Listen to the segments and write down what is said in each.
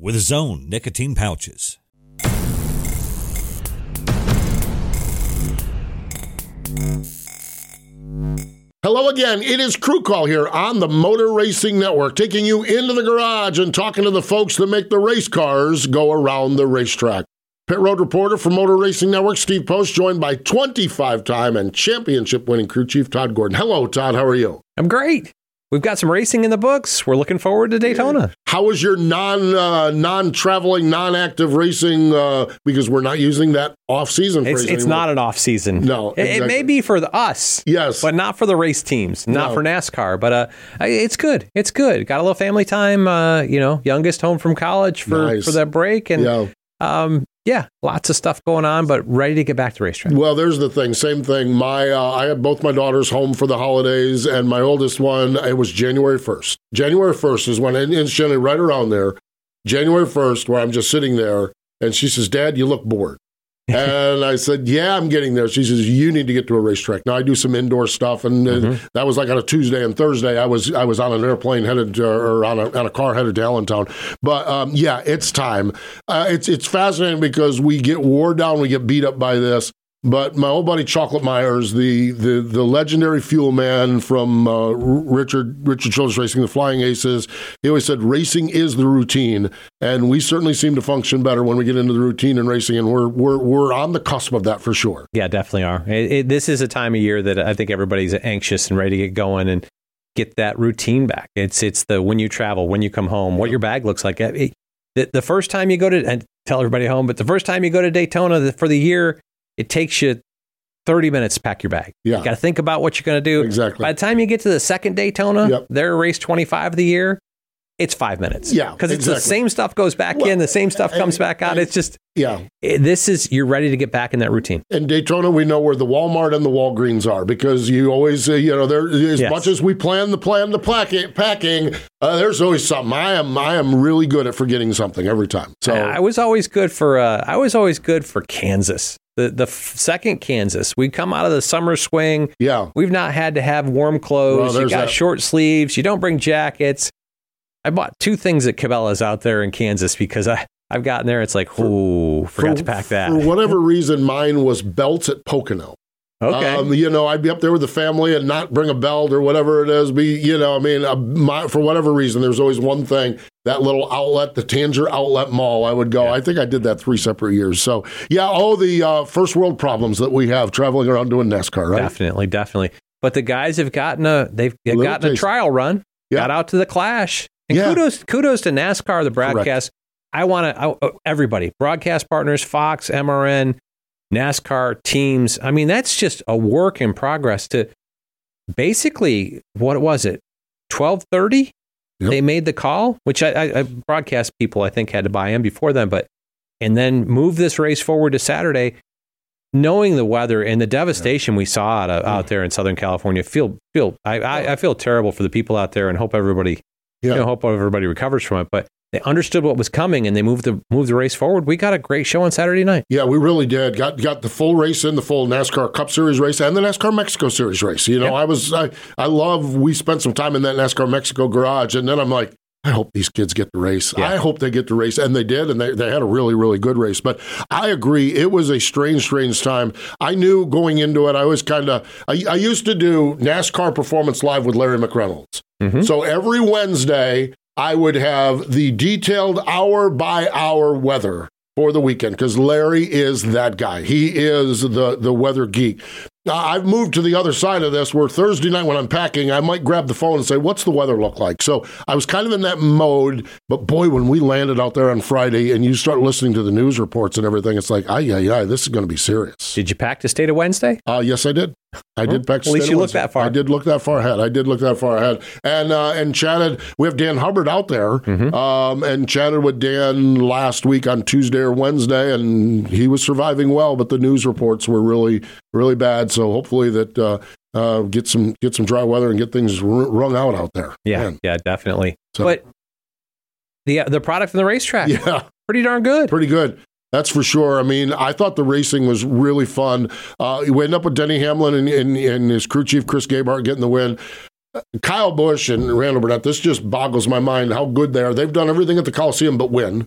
with his own nicotine pouches. Hello again. It is Crew Call here on the Motor Racing Network, taking you into the garage and talking to the folks that make the race cars go around the racetrack. Pit Road reporter for Motor Racing Network, Steve Post, joined by 25 time and championship winning crew chief Todd Gordon. Hello, Todd. How are you? I'm great. We've got some racing in the books. We're looking forward to Daytona. How was your non uh, non traveling, non active racing? Uh, because we're not using that off season. It's, it's not an off season. No, it, it, may be for the, us. Yes, but not for the race teams. Not no. for NASCAR. But uh, it's good. It's good. Got a little family time. Uh, you know, youngest home from college for nice. for that break, and yeah. um, yeah, lots of stuff going on, but ready to get back to racetrack. Well, there's the thing. Same thing. My uh, I had both my daughters home for the holidays, and my oldest one it was January 1st. January 1st is when it's generally right around there. January 1st, where I'm just sitting there, and she says, "Dad, you look bored." and I said, "Yeah, I'm getting there." She says, "You need to get to a racetrack." Now I do some indoor stuff, and mm-hmm. that was like on a Tuesday and Thursday. I was I was on an airplane headed to, or on a, on a car headed to Allentown. But um, yeah, it's time. Uh, it's it's fascinating because we get wore down, we get beat up by this, but my old buddy Chocolate Myers, the the, the legendary fuel man from uh, Richard Richard Childress Racing, the Flying Aces, he always said racing is the routine, and we certainly seem to function better when we get into the routine in racing, and we're we're we're on the cusp of that for sure. Yeah, definitely are. It, it, this is a time of year that I think everybody's anxious and ready to get going and get that routine back. It's it's the when you travel, when you come home, what your bag looks like. It, the, the first time you go to and tell everybody home, but the first time you go to Daytona for the year it takes you 30 minutes to pack your bag. Yeah. You got to think about what you're going to do. Exactly. By the time you get to the second Daytona, yep. their race 25 of the year, it's five minutes. Yeah. Because exactly. it's the same stuff goes back well, in, the same stuff comes and, back out. It's just, yeah. It, this is, you're ready to get back in that routine. In Daytona, we know where the Walmart and the Walgreens are because you always, uh, you know, there, as yes. much as we plan the plan, the packing, packing uh, there's always something. I am, I am really good at forgetting something every time. So I, I was always good for, uh, I was always good for Kansas the the second Kansas. We come out of the summer swing. Yeah, we've not had to have warm clothes. Well, you got that. short sleeves. You don't bring jackets. I bought two things at Cabela's out there in Kansas because I I've gotten there. It's like, oh, forgot for, to pack that. For whatever reason, mine was belts at Pocono. Okay. Um, you know, I'd be up there with the family and not bring a belt or whatever it is. Be, you know, I mean, uh, my, for whatever reason, there's always one thing. That little outlet, the Tanger Outlet Mall, I would go. Yeah. I think I did that three separate years. So, yeah, all the uh, first world problems that we have traveling around doing NASCAR, right? Definitely, definitely. But the guys have gotten a they've a gotten taste. a trial run. Yeah. Got out to the Clash. And yeah. kudos kudos to NASCAR, the broadcast. Correct. I want to uh, everybody, broadcast partners, Fox, MRN, NASCAR teams. I mean, that's just a work in progress to basically what was it? 1230? Yep. They made the call, which I, I, broadcast people I think had to buy in before then, but and then move this race forward to Saturday, knowing the weather and the devastation we saw out, out mm. there in Southern California. Feel feel I, I, I, feel terrible for the people out there and hope everybody yeah. you know, hope everybody recovers from it. But they understood what was coming and they moved the moved the race forward. We got a great show on Saturday night. Yeah, we really did. Got got the full race in the full NASCAR Cup Series race and the NASCAR Mexico Series race. You know, yeah. I was I I love. We spent some time in that NASCAR Mexico garage, and then I'm like. I hope these kids get the race. Yeah. I hope they get the race. And they did, and they, they had a really, really good race. But I agree, it was a strange, strange time. I knew going into it, I was kind of, I, I, used to do NASCAR Performance Live with Larry McReynolds. Mm-hmm. So every Wednesday, I would have the detailed hour by hour weather for the weekend because Larry is that guy. He is the, the weather geek. Now, I've moved to the other side of this where Thursday night when I'm packing, I might grab the phone and say, What's the weather look like? So I was kind of in that mode. But boy, when we landed out there on Friday and you start listening to the news reports and everything, it's like, ay, yeah, ay, this is going to be serious. Did you pack to stay to Wednesday? Uh, yes, I did. I did pick. At least you looked that far. I did look that far ahead. I did look that far ahead, and uh, and chatted. We have Dan Hubbard out there, Mm-hmm. um, and chatted with Dan last week on Tuesday or Wednesday, and he was surviving well, but the news reports were really really bad. So hopefully that uh, uh, get some get some dry weather and get things wrung out out there. Yeah, Man. yeah, definitely. So- But the the product from the racetrack, yeah. pretty darn good. pretty good. That's for sure. I mean, I thought the racing was really fun. Uh, we end up with Denny Hamlin and, and, and his crew chief Chris Gabehart getting the win. Kyle Busch and Randall Burnett. This just boggles my mind how good they are. They've done everything at the Coliseum but win.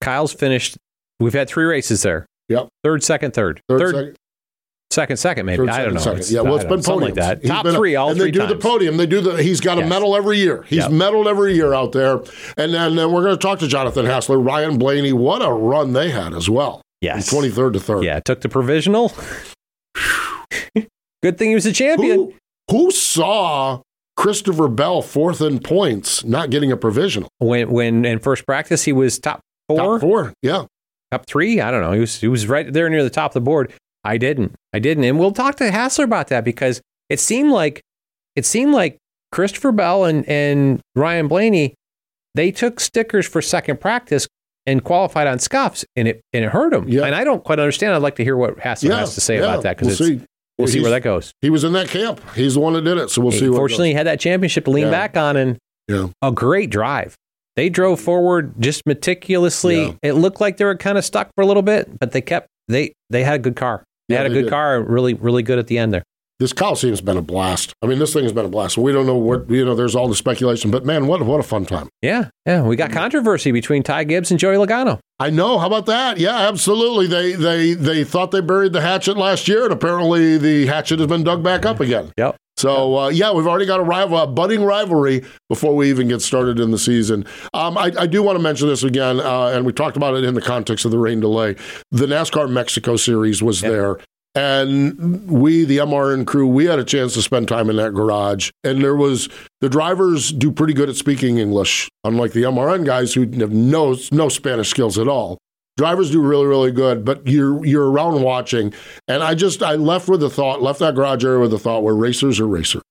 Kyle's finished. We've had three races there. Yep. Third, second, third, Third, third, second, second, second, maybe. third, I don't know. second. Yeah, well, it's been something like that. He's Top been- three, all and three they do times. the podium. They do the. He's got a Yes. medal every year. He's Yep. medaled every year out there. And then uh, we're going to talk to Jonathan Hassler, Ryan Blaney. What a run they had as well. Yes. twenty third to third. Yeah, took the provisional. Good thing he was a champion. Who, who saw Christopher Bell fourth in points, not getting a provisional? When when in first practice he was top four, Top four. Yeah. top three. I don't know. He was he was right there near the top of the board. I didn't. I didn't. And we'll talk to Hassler about that because it seemed like it seemed like Christopher Bell and, and Ryan Blaney, they took stickers for second practice and qualified on scuffs and it and it hurt them. Yeah. And I don't quite understand. I'd like to hear what Hassler Yeah. has to say yeah. about that because we'll see. we'll see where that goes. He was in that camp. He's the one that did it. So we'll see. Fortunately, he had that championship to lean Yeah. back on and Yeah. a great drive. They drove forward just meticulously. It looked like they were kind of stuck for a little bit, but they kept they they had a good car. They Yeah, had a they good did. car, really really good at the end there. This Coliseum's been a blast. I mean, this thing has been a blast. We don't know what you know. There's all the speculation, but man, what what a fun time. Yeah, yeah. We got mm-hmm. controversy between Ty Gibbs and Joey Logano. I know. How about that? Yeah, absolutely. They they they thought they buried the hatchet last year, and apparently the hatchet has been dug back up mm-hmm. again. Yep. So uh, yeah, we've already got a rival, a budding rivalry before we even get started in the season. Um, I, I do want to mention this again, uh, and we talked about it in the context of the rain delay. The NASCAR Mexico Series was Yep. there, and we, the MRN crew, we had a chance to spend time in that garage, and there was the drivers do pretty good at speaking English, unlike the MRN guys who have no no Spanish skills at all. Drivers do really, really good, but you're you're around watching, and I just I left with the thought, left that garage area with the thought, where racers are racers,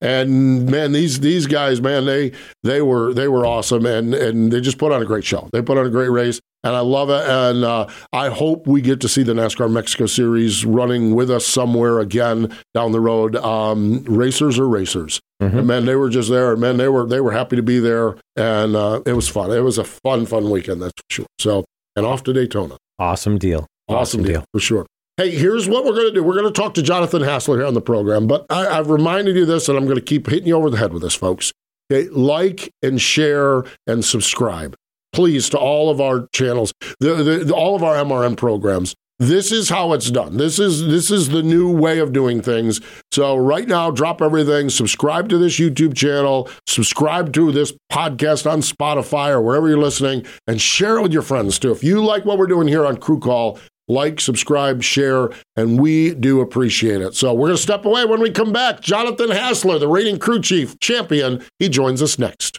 and man, these these guys, man, they they were they were awesome, and and they just put on a great show. They put on a great race, and I love it, and uh, I hope we get to see the NASCAR Mexico Series running with us somewhere again down the road. Um, racers are racers, Mhm. and man, they were just there, and man, they were they were happy to be there, and uh, it was fun. It was a fun, fun weekend, that's for sure. So, and off to Daytona. Awesome deal. Awesome, deal. for sure. Hey, here's what we're going to do. We're going to talk to Jonathan Hassler here on the program, but I, I've reminded you this, and I'm going to keep hitting you over the head with this, folks. Okay, like and share and subscribe, please, to all of our channels, the, the, the- all of our MRN programs. This is how it's done. This is this is the new way of doing things. So right now, drop everything. Subscribe to this YouTube channel. Subscribe to this podcast on Spotify or wherever you're listening, and share it with your friends too. If you like what we're doing here on Crew Call, like, subscribe, share, and we do appreciate it. So we're to step away when we come back. Jonathan Hassler, the reigning crew chief champion, he joins us next.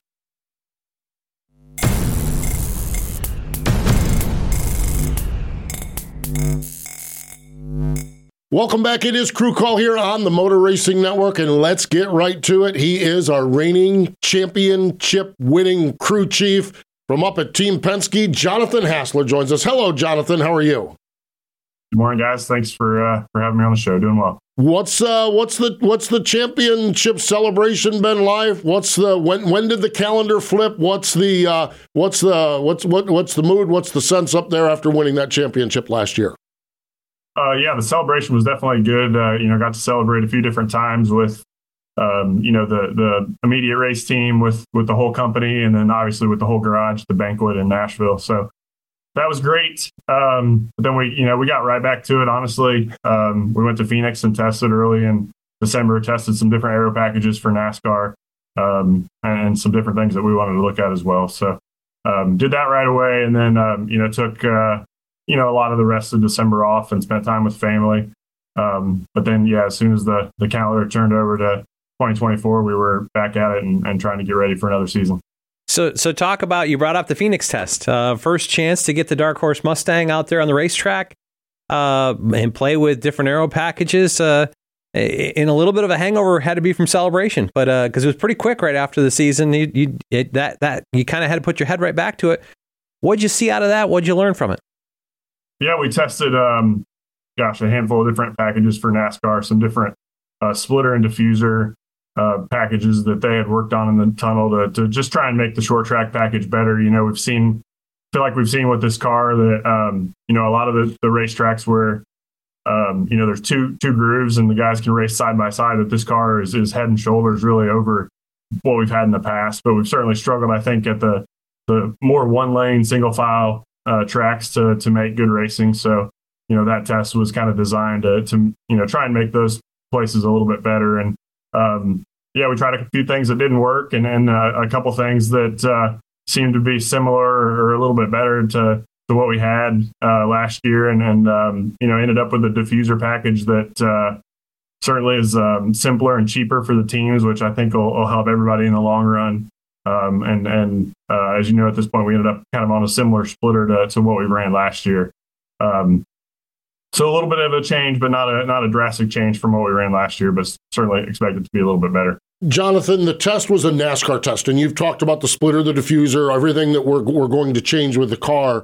Welcome back. It is Crew Call here on the Motor Racing Network, and let's get right to it. He is our reigning championship winning crew chief from up at Team Penske. Jonathan Hassler joins us. Hello, Jonathan. How are you? Good morning, guys. Thanks for uh, for having me on the show. Doing well. What's uh what's the what's the championship celebration been like? What's the when when did the calendar flip? What's the uh what's the what's what what's the mood? What's the sense up there after winning that championship last year? Uh, yeah, the celebration was definitely good. Uh, you know, got to celebrate a few different times with, um, you know, the the immediate race team with with the whole company, and then obviously with the whole garage, the banquet in Nashville. So that was great. Um, but then we, you know, we got right back to it. Honestly, um, we went to Phoenix and tested early in December. Tested some different aero packages for NASCAR um, and some different things that we wanted to look at as well. So um, did that right away, and then um, you know took. Uh, you know, a lot of the rest of December off and spent time with family. Um, but then, yeah, as soon as the, the calendar turned over to 2024, we were back at it and, and trying to get ready for another season. So, so talk about you brought up the Phoenix test. Uh, first chance to get the Dark Horse Mustang out there on the racetrack uh, and play with different aero packages. Uh, in a little bit of a hangover had to be from celebration, but because uh, it was pretty quick right after the season, you, you it, that that you kind of had to put your head right back to it. What'd you see out of that? What'd you learn from it? Yeah, we tested, um, gosh, a handful of different packages for NASCAR, some different uh, splitter and diffuser uh, packages that they had worked on in the tunnel to, to just try and make the short track package better. You know, we've seen, feel like we've seen with this car that, um, you know, a lot of the, the racetracks where um, you know, there's two two grooves and the guys can race side by side. That this car is is head and shoulders really over what we've had in the past. But we've certainly struggled, I think, at the the more one lane single file uh, tracks to to make good racing. So you know that test was kind of designed to to you know try and make those places a little bit better. And um, yeah, we tried a few things that didn't work, and then uh, a couple things that uh, seemed to be similar or a little bit better to to what we had uh, last year, and and um, you know ended up with a diffuser package that uh, certainly is um, simpler and cheaper for the teams, which I think will, will help everybody in the long run. Um, and and uh, as you know, at this point, we ended up kind of on a similar splitter to, to what we ran last year. Um, so a little bit of a change, but not a not a drastic change from what we ran last year, but certainly expected to be a little bit better. Jonathan, the test was a NASCAR test, and you've talked about the splitter, the diffuser, everything that we're, we're going to change with the car.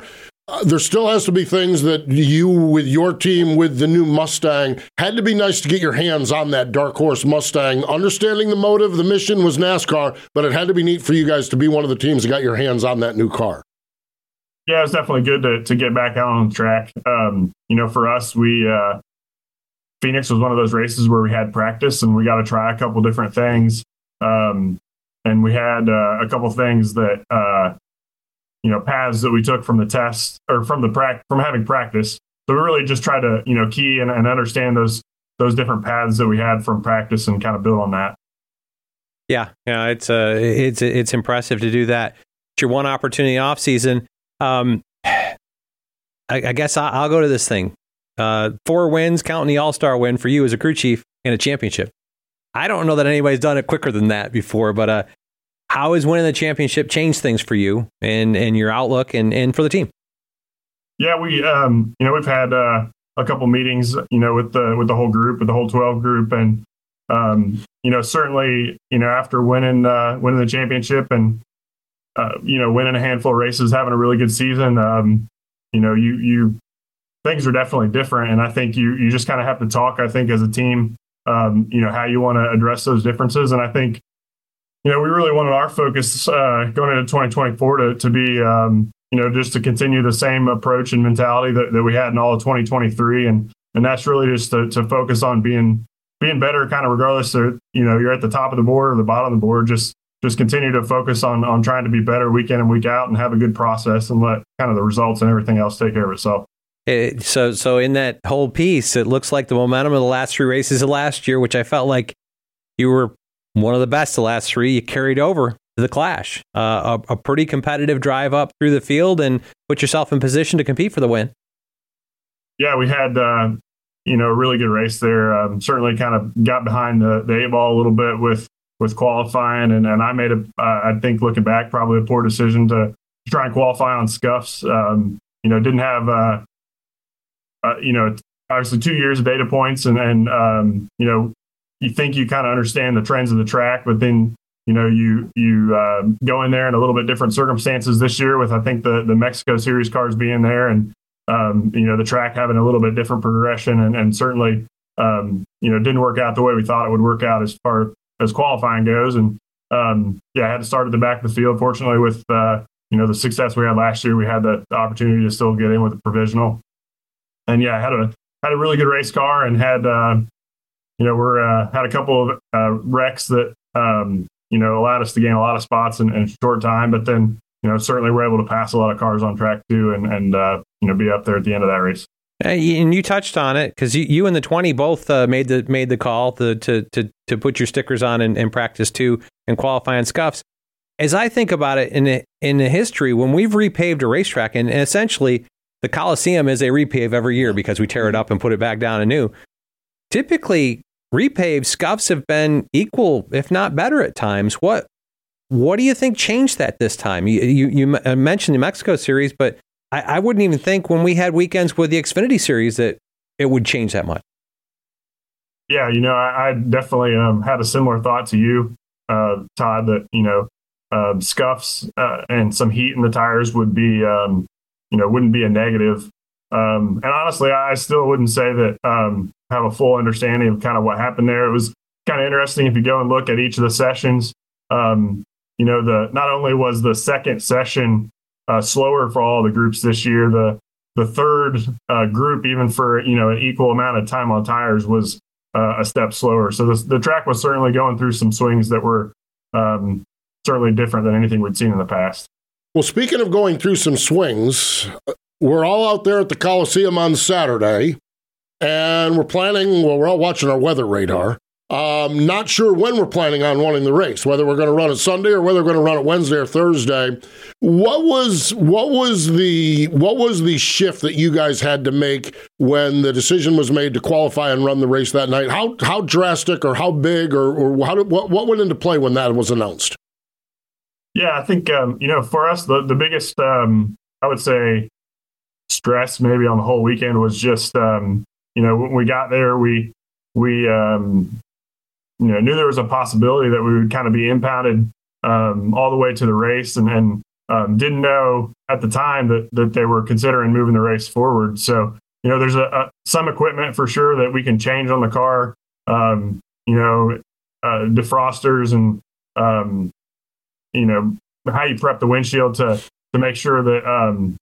Uh, there still has to be things that you, with your team, with the new Mustang, had to be nice to get your hands on that dark horse Mustang. Understanding the motive, the mission was NASCAR, but it had to be neat for you guys to be one of the teams that got your hands on that new car. Yeah, it's definitely good to, to get back out on the track. Um, you know, for us, we uh, Phoenix was one of those races where we had practice and we got to try a couple different things. Um, and we had uh, a couple things that uh, you know paths that we took from the test or from the prac from having practice. So we really just try to you know key and, and understand those those different paths that we had from practice and kind of build on that. Yeah, yeah, it's uh, it's it's impressive to do that. It's your one opportunity off season. Um, I, I guess I'll, I'll, go to this thing. Uh, four wins, counting the All Star win for you as a crew chief and a championship. I don't know that anybody's done it quicker than that before, but uh, how has winning the championship changed things for you and and your outlook and and for the team? Yeah, we um, you know we've had uh, a couple meetings you know with the with the whole group with the whole twelve group. And um, you know certainly you know after winning uh, winning the championship and uh, you know winning a handful of races having a really good season um, you know you you things are definitely different. And I think you you just kind of have to talk I think as a team um, you know how you want to address those differences. And I think you know, we really wanted our focus uh, going into 2024 to, to be, um, you know, just to continue the same approach and mentality that, that we had in all of 2023. And, and that's really just to, to focus on being, being better kind of regardless of, you know, you're at the top of the board or the bottom of the board, just, just continue to focus on, on trying to be better week in and week out and have a good process and let kind of the results and everything else take care of itself. It, so, so in that whole piece, it looks like the momentum of the last three races of last year, which I felt like you were one of the best the last three. You carried over to the Clash, uh, a, a, pretty competitive drive up through the field, and put yourself in position to compete for the win. Yeah, we had uh, you know a really good race there. Um, certainly, kind of got behind the, the eight ball a little bit with with qualifying, and, and I made a uh, I think looking back probably a poor decision to try and qualify on scuffs. Um, you know, didn't have uh, uh, you know obviously two years of data points, and and um, you know you think you kind of understand the trends of the track, but then you know you you uh, go in there in a little bit different circumstances this year with I think the the Mexico Series cars being there and um, you know the track having a little bit different progression and, and certainly um, you know didn't work out the way we thought it would work out as far as qualifying goes and um, yeah I had to start at the back of the field. Fortunately, with uh, you know the success we had last year, we had the opportunity to still get in with the provisional. And yeah, I had a had a really good race car and had uh, you know, we're uh, had a couple of uh, wrecks that um, you know allowed us to gain a lot of spots in, in, a short time, but then you know certainly we're able to pass a lot of cars on track too, and and uh, you know be up there at the end of that race. And you touched on it because you, you and the twenty both uh, made the made the call to to to, to put your stickers on in, in practice too and qualify qualifying scuffs. As I think about it in the, in the history, when we've repaved a racetrack, and essentially the Coliseum is a repave every year because we tear it up and put it back down anew. Typically, repave scuffs have been equal, if not better at times. What what do you think changed that this time? You you, you uh, mentioned the Mexico series, but I, I wouldn't even think when we had weekends with the Xfinity series that it would change that much. yeah, you know, I, I definitely um, had a similar thought to you, uh, Todd. That you know, uh, scuffs uh, and some heat in the tires would be, um, you know, wouldn't be a negative. Um, and honestly, I still wouldn't say that um, have a full understanding of kind of what happened there. It was kind of interesting if you go and look at each of the sessions. Um, you know, the not only was the second session uh, slower for all the groups this year, the the third uh, group, even for you know an equal amount of time on tires, was uh, a step slower. So the, the track was certainly going through some swings that were um, certainly different than anything we'd seen in the past. Well, speaking of going through some swings, we're all out there at the Coliseum on Saturday, and we're planning. Well, we're all watching our weather radar. Um, not sure when we're planning on running the race, whether we're going to run it Sunday or whether we're going to run it Wednesday or Thursday. What was what was the what was the shift that you guys had to make when the decision was made to qualify and run the race that night? How how drastic or how big or, or how did, what what went into play when that was announced? Yeah, I think um, you know for us the the biggest um, I would say stress maybe on the whole weekend was just um, you know when we got there we we um, you know knew there was a possibility that we would kind of be impounded um, all the way to the race, and, um, didn't know at the time that that they were considering moving the race forward. So you know, there's a, a some equipment for sure that we can change on the car. Um, you know, uh, defrosters and um, you know how you prep the windshield to to make sure that um,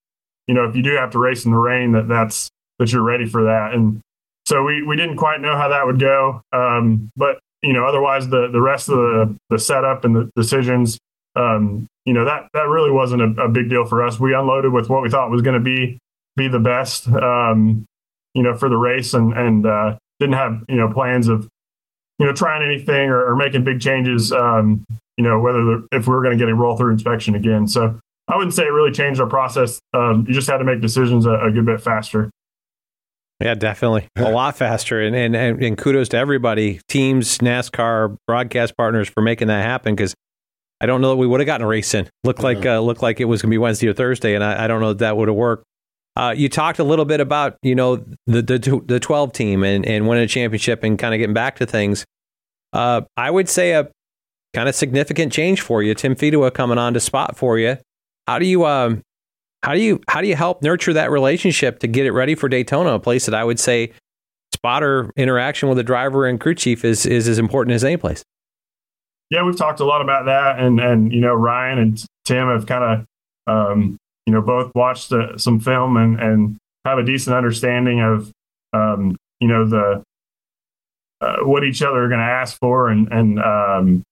you know if you do have to race in the rain that that's that you're ready for that. And so we we didn't quite know how that would go, um, but you know, otherwise the the rest of the the setup and the decisions, um, you know, that that really wasn't a, a, big deal for us. We unloaded with what we thought was going to be be the best, um, you know, for the race, and and uh, didn't have you know plans of you know trying anything or, or making big changes. Um, you know, whether the, if we were going to get a roll through inspection again. So I wouldn't say it really changed our process. Um, you just had to make decisions a, a good bit faster. Yeah, definitely. A lot faster. And, and, and, kudos to everybody, teams, NASCAR, broadcast partners for making that happen because I don't know that we would have gotten a race in. Looked like, uh, looked like it was going to be Wednesday or Thursday, and I, I don't know that that would have worked. Uh, you talked a little bit about, you know, the, the, the 12 team and, and winning a championship and kind of getting back to things. Uh, I would say a kind of significant change for you. Tim Fedewa coming on to spot for you. How do you um, how do you how do you help nurture that relationship to get it ready for Daytona, a place that I would say spotter interaction with the driver and crew chief is is as important as any place. Yeah, we've talked a lot about that, and and you know Ryan and Tim have kind of um, you know both watched uh, some film and and have a decent understanding of um, you know the uh, what each other are going to ask for and and um,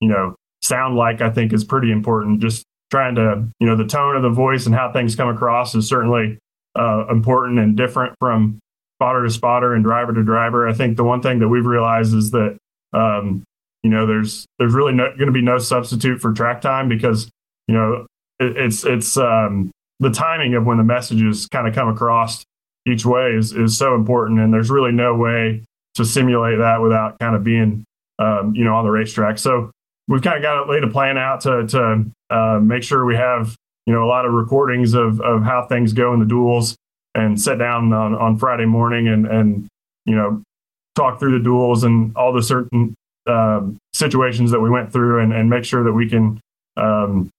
you know sound like. I think is pretty important. Just trying to, you know, the tone of the voice and how things come across is certainly uh, important and different from spotter to spotter and driver to driver. I think the one thing that we've realized is that, um, you know, there's there's really no, going to be no substitute for track time because, you know, it, it's it's um, the timing of when the messages kind of come across each way is is so important, and there's really no way to simulate that without kind of being, um, you know, on the racetrack. So we've kind of got to laid a plan out to to uh, make sure we have you know a lot of recordings of of how things go in the duels and sit down on, on Friday morning and and you know talk through the duels and all the certain um, situations that we went through and, and make sure that we can um,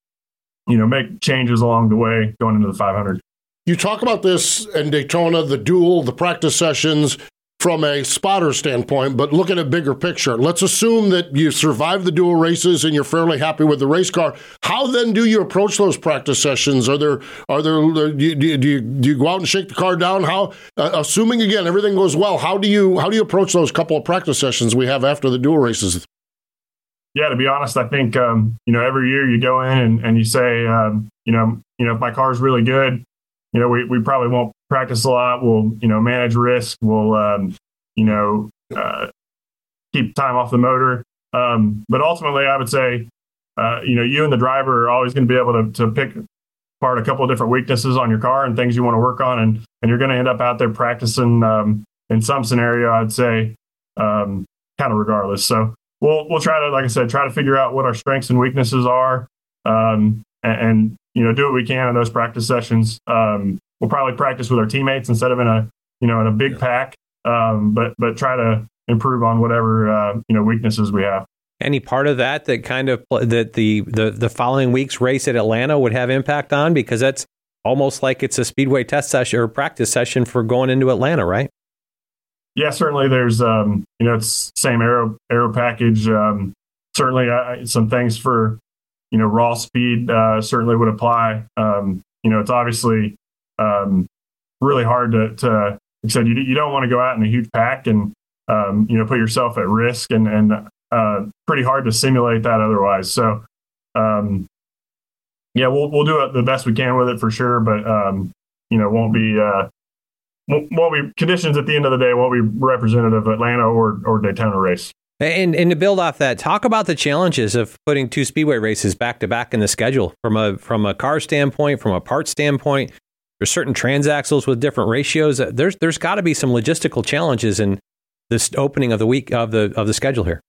you know make changes along the way going into the 500 you talk about this in Daytona, the duel, the practice sessions from a spotter standpoint, but look at a bigger picture. Let's assume that you survive the duel races and you're fairly happy with the race car. How then do you approach those practice sessions? Are there are there do you, do you, do you go out and shake the car down? How uh, assuming again everything goes well, how do you how do you approach those couple of practice sessions we have after the duel races? Yeah, to be honest, I think um, you know every year you go in and, and you say um, you know you know if my car is really good, you know we, we probably won't practice a lot. We'll, you know, manage risk. We'll, um, you know, uh, keep time off the motor. Um, but ultimately, I would say, uh, you know, you and the driver are always going to be able to, to pick apart a couple of different weaknesses on your car and things you want to work on, and and you're going to end up out there practicing um, in some scenario. I'd say, um, kind of regardless. So we'll we'll try to, like I said, try to figure out what our strengths and weaknesses are, um, and, and, you know, do what we can in those practice sessions. Um, we'll probably practice with our teammates instead of in a you know in a big yeah. pack. Um, but but try to improve on whatever uh, you know weaknesses we have. Any part of that that kind of that the the the following week's race at Atlanta would have impact on because that's almost like it's a speedway test session or practice session for going into Atlanta, right? Yeah, certainly. There's um, you know it's same aero aero package. Um, certainly, uh, some things for you know raw speed uh, certainly would apply. Um, you know, it's obviously um, really hard to, to like said, you, you don't want to go out in a huge pack and um, you know put yourself at risk and and uh, pretty hard to simulate that otherwise. So um, yeah, we'll we'll do the best we can with it for sure, but um, you know won't be uh, won't be conditions at the end of the day won't be representative of Atlanta or or Daytona race. And and to build off that, talk about the challenges of putting two speedway races back to back in the schedule from a from a car standpoint, from a part standpoint. There's certain transaxles with different ratios. There's there's got to be some logistical challenges in this opening of the week of the of the schedule here.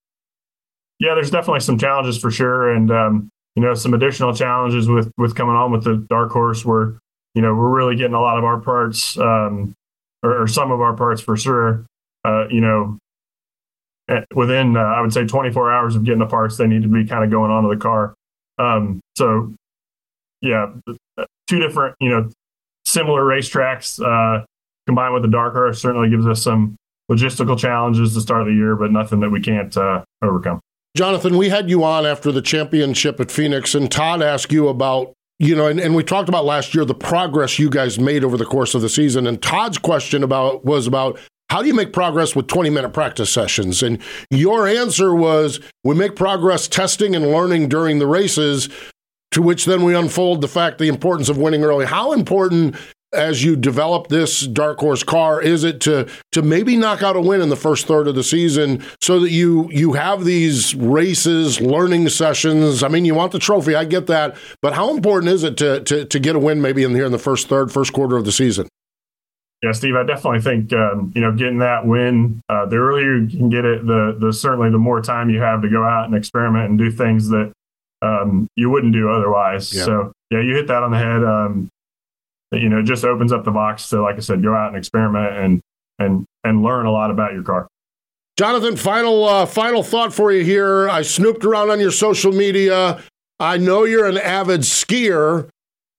Yeah, there's definitely some challenges for sure, and um, you know some additional challenges with with coming on with the dark horse. Where you know we're really getting a lot of our parts, um, or, or some of our parts for sure. Uh, you know, Eh, within uh, I would say 24 hours of getting the parts, they need to be kind of going onto the car. Um, so yeah, two different you know similar racetracks uh, combined with the dark horse certainly gives us some logistical challenges to start the year, but nothing that we can't uh, overcome. Jonathan, we had you on after the championship at Phoenix, and Todd asked you about you know, and, and we talked about last year the progress you guys made over the course of the season. And Todd's question about was about how do you make progress with 20 minute practice sessions? And your answer was we make progress testing and learning during the races, to which then we unfold the fact, the importance of winning early. How important as you develop this dark horse car is it to to maybe knock out a win in the first third of the season so that you you have these races learning sessions i mean you want the trophy i get that but how important is it to to, to get a win maybe in here in the first third first quarter of the season yeah, Steve, I definitely think um, you know getting that win. Uh, the earlier you can get it, the the certainly the more time you have to go out and experiment and do things that um, you wouldn't do otherwise. Yeah. So yeah, you hit that on the head. Um, you know, it just opens up the box to, like I said, go out and experiment and and and learn a lot about your car. Jonathan, final uh, final thought for you here. I snooped around on your social media. I know you're an avid skier.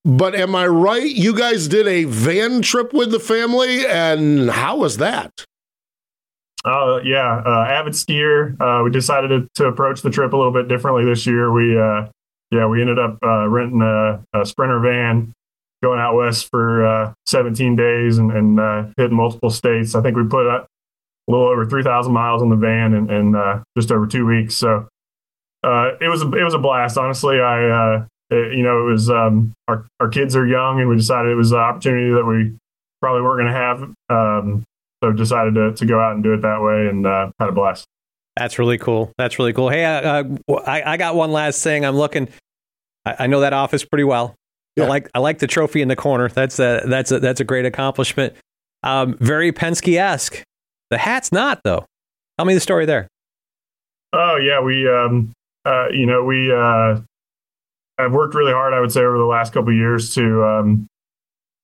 But am I right? You guys did a van trip with the family, and how was that? Uh, yeah, uh, avid skier. Uh, we decided to, to, approach the trip a little bit differently this year. We, uh, yeah, we ended up uh, renting a, a, sprinter van, going out west for uh, 17 days and, and hitting multiple states. I think we put a little over 3,000 miles on the van in, just over two weeks. So it was a, it was a blast. Honestly, I it, you know, it was um, our our kids are young, and we decided it was an opportunity that we probably weren't going to have. Um, so decided to to go out and do it that way, and uh, had a blast. That's really cool. That's really cool. Hey, uh, I, I got one last thing. I'm looking. I, I know that office pretty well. Yeah. I like I like the trophy in the corner. That's a that's a that's a great accomplishment. Um, very Penske esque. The hat's not though. Tell me the story there. Oh yeah, we um, uh, you know we uh, I've worked really hard, I would say, over the last couple years to um,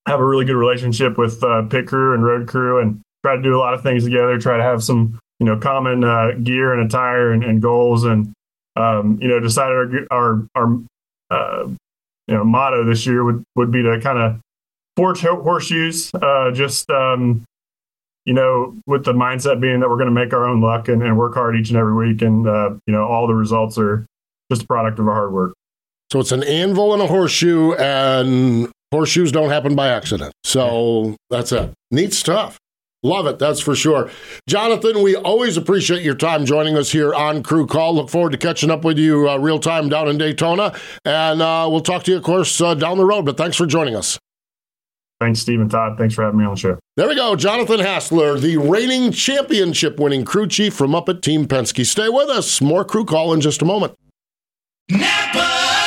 have a really good relationship with uh, pit crew and road crew, and try to do a lot of things together. Try to have some, you know, common uh, gear and attire and, and goals, and um, you know, decided our our, our uh, you know motto this year would would be to kind of forge horseshoes. Uh, just um, you know, with the mindset being that we're going to make our own luck and, and, work hard each and every week, and uh, you know, all the results are just a product of our hard work. So it's an anvil and a horseshoe, and horseshoes don't happen by accident. So that's it. Neat stuff. Love it, that's for sure. Jonathan, we always appreciate your time joining us here on Crew Call. Look forward to catching up with you uh, real time down in Daytona. And uh, we'll talk to you, of course, uh, down the road. But thanks for joining us. Thanks, Steve Todd. Thanks for having me on the show. There we go. Jonathan Hassler, the reigning championship winning crew chief from up at Team Penske. Stay with us. More Crew Call in just a moment. Napa!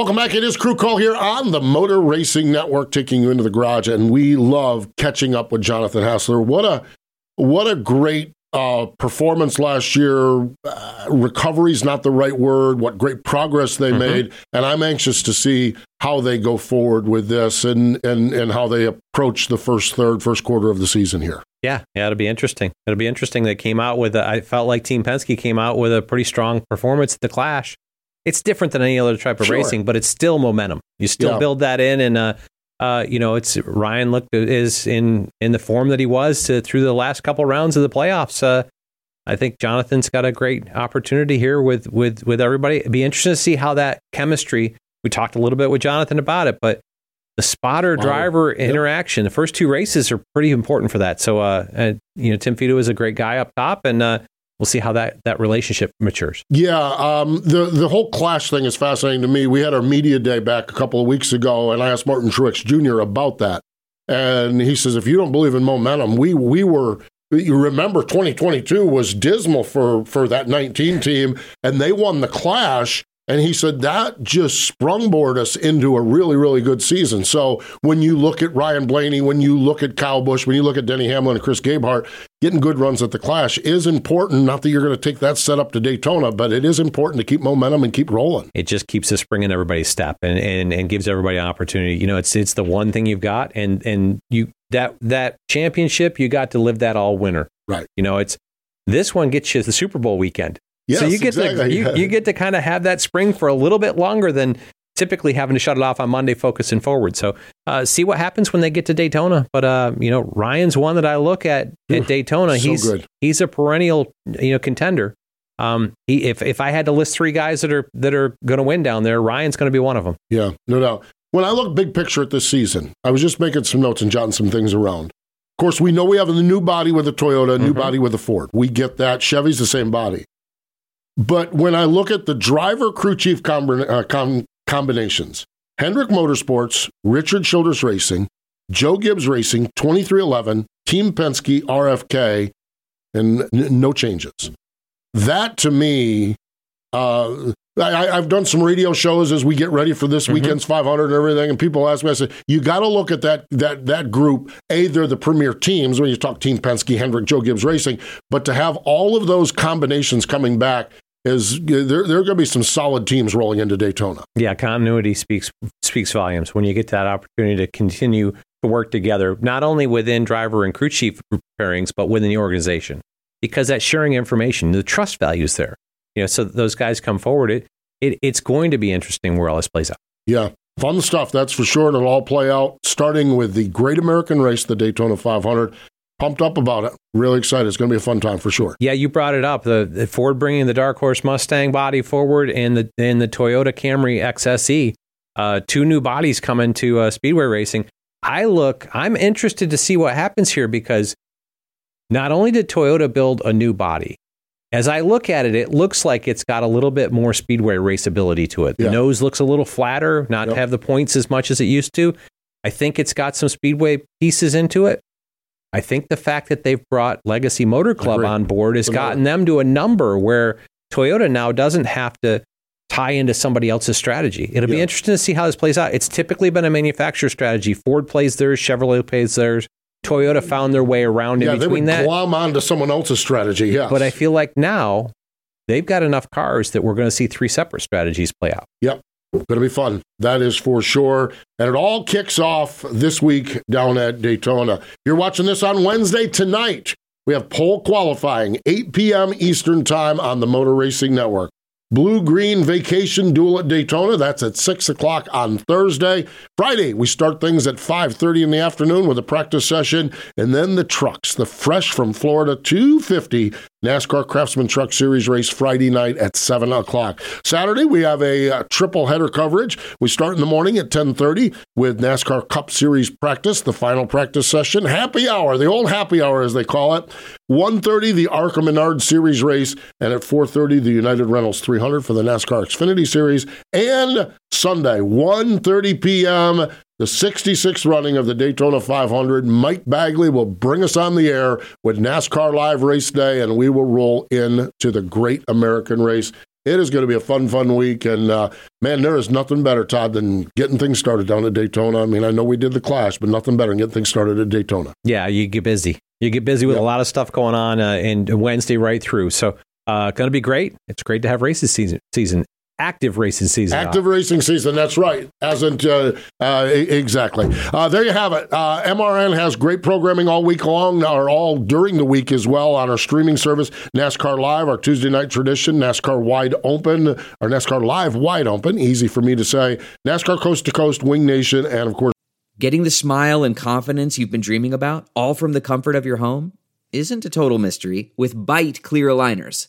Welcome back. It is Crew Call here on the Motor Racing Network, taking you into the garage, and we love catching up with Jonathan Hassler. What a what a great uh, performance last year. Uh, recovery is not the right word. What great progress they mm-hmm. made, and I'm anxious to see how they go forward with this and and and how they approach the first third, first quarter of the season here. Yeah, yeah, it'll be interesting. It'll be interesting. They came out with. A, I felt like Team Penske came out with a pretty strong performance at the Clash. It's different than any other type of sure. racing, but it's still momentum. You still yeah. build that in, and uh, uh, you know, it's Ryan looked is in in the form that he was to, through the last couple rounds of the playoffs. Uh, I think Jonathan's got a great opportunity here with with with everybody. It'd be interesting to see how that chemistry. We talked a little bit with Jonathan about it, but the spotter driver yep. interaction, the first two races are pretty important for that. So, uh, and, you know, Tim Fedewa is a great guy up top, and uh, we'll see how that, that relationship matures. Yeah, um, the the whole clash thing is fascinating to me. We had our media day back a couple of weeks ago, and I asked Martin Truex Jr. about that, and he says, if you don't believe in momentum, we we were. You remember 2022 was dismal for, for that 19 team, and they won the Clash and he said that just sprungboard us into a really, really good season. So when you look at Ryan Blaney, when you look at Kyle Busch, when you look at Denny Hamlin and Chris Gabehart, getting good runs at the Clash is important. Not that you're going to take that setup to Daytona, but it is important to keep momentum and keep rolling. It just keeps the spring in everybody's step and, and, and gives everybody an opportunity. You know, it's it's the one thing you've got, and and you that that championship you got to live that all winter. Right. You know, it's this one gets you the Super Bowl weekend. Yes, so you get exactly. to you, you get to kind of have that spring for a little bit longer than typically having to shut it off on Monday, focusing forward. So uh, see what happens when they get to Daytona. But uh, you know, Ryan's one that I look at at Daytona. So he's good. he's a perennial you know contender. Um, he, if if I had to list three guys that are that are going to win down there, Ryan's going to be one of them. Yeah, no doubt. When I look big picture at this season, I was just making some notes and jotting some things around. Of course, we know we have a new body with a Toyota, a new mm-hmm. body with a Ford. We get that. Chevy's the same body. But when I look at the driver crew chief uh, com- combinations, Hendrick Motorsports, Richard Childress Racing, Joe Gibbs Racing, 23XI, Team Penske, RFK, and n- no changes. That to me, uh, I, have done some radio shows as we get ready for this mm-hmm. weekend's 500 and everything, and people ask me, I said, you got to look at that that that group. A, they're the premier teams when you talk Team Penske, Hendrick, Joe Gibbs Racing, but to have all of those combinations coming back is there, there are going to be some solid teams rolling into Daytona. Yeah, continuity speaks speaks volumes when you get that opportunity to continue to work together, not only within driver and crew chief pairings, but within the organization, because that sharing information, the trust value is there. You know, so those guys come forward. It, it it's going to be interesting where all this plays out. Yeah, fun stuff, that's for sure. It'll all play out starting with the Great American Race, the Daytona 500 pumped up about it. Really excited. It's going to be a fun time for sure. Yeah, you brought it up. The, the Ford bringing the Dark Horse Mustang body forward and the and the Toyota Camry XSE, uh, two new bodies coming to uh, Speedway racing. I look. I'm interested to see what happens here because not only did Toyota build a new body, as I look at it, it looks like it's got a little bit more speedway raceability to it. The yeah. nose looks a little flatter, not yep. have the points as much as it used to. I think it's got some speedway pieces into it. I think the fact that they've brought Legacy Motor Club on board has gotten them to a number where Toyota now doesn't have to tie into somebody else's strategy. It'll yeah. be interesting to see how this plays out. It's typically been a manufacturer strategy. Ford plays theirs, Chevrolet plays theirs. Toyota found their way around yeah, in between they would that. glom onto someone else's strategy, yes. But I feel like now they've got enough cars that we're going to see three separate strategies play out. Yep. Going to be fun. That is for sure. And it all kicks off this week down at Daytona. You're watching this on Wednesday tonight. We have pole qualifying, 8 p.m. Eastern Time on the Motor Racing Network. Blue Green Vacation Duel at Daytona. That's at 6 o'clock on Thursday. Friday, we start things at 5.30 in the afternoon with a practice session. And then the trucks, the fresh from Florida 250 NASCAR Craftsman Truck Series race Friday night at 7 o'clock. Saturday, we have a uh, triple header coverage. We start in the morning at 10.30 with NASCAR Cup Series practice, the final practice session. Happy hour, the old happy hour as they call it. 1.30, the ARCA Menard Series race. And at 4.30, the United Rentals 300 for the NASCAR Xfinity Series. And Sunday, 1.30 p.m., the 66th running of the Daytona 500. Mike Bagley will bring us on the air with NASCAR Live Race Day, and we will roll into the Great American Race. It is going to be a fun, fun week. And uh, man, there is nothing better, Todd, than getting things started down at Daytona. I mean, I know we did the Clash, but nothing better than getting things started at Daytona. Yeah, you get busy. You get busy with yep. a lot of stuff going on uh, and Wednesday right through. So, uh, going to be great. It's great to have races season. Season active racing season. Active racing season. That's right. Hasn't uh, uh, exactly. Uh, there you have it. Uh, MRN has great programming all week long, or all during the week as well on our streaming service, NASCAR Live, our Tuesday night tradition, NASCAR Wide Open, or NASCAR Live Wide Open. Easy for me to say. NASCAR Coast to Coast, Wing Nation, and of course. Getting the smile and confidence you've been dreaming about, all from the comfort of your home, isn't a total mystery with Byte clear aligners.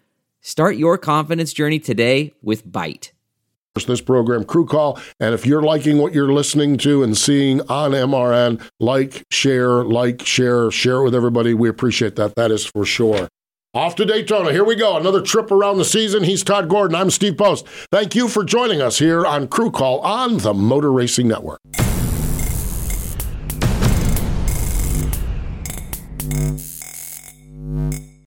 Start your confidence journey today with Byte. This program, Crew Call. And if you're liking what you're listening to and seeing on MRN, like, share, like, share, share it with everybody. We appreciate that. That is for sure. Off to Daytona. Here we go. Another trip around the season. He's Todd Gordon. I'm Steve Post. Thank you for joining us here on Crew Call on the Motor Racing Network.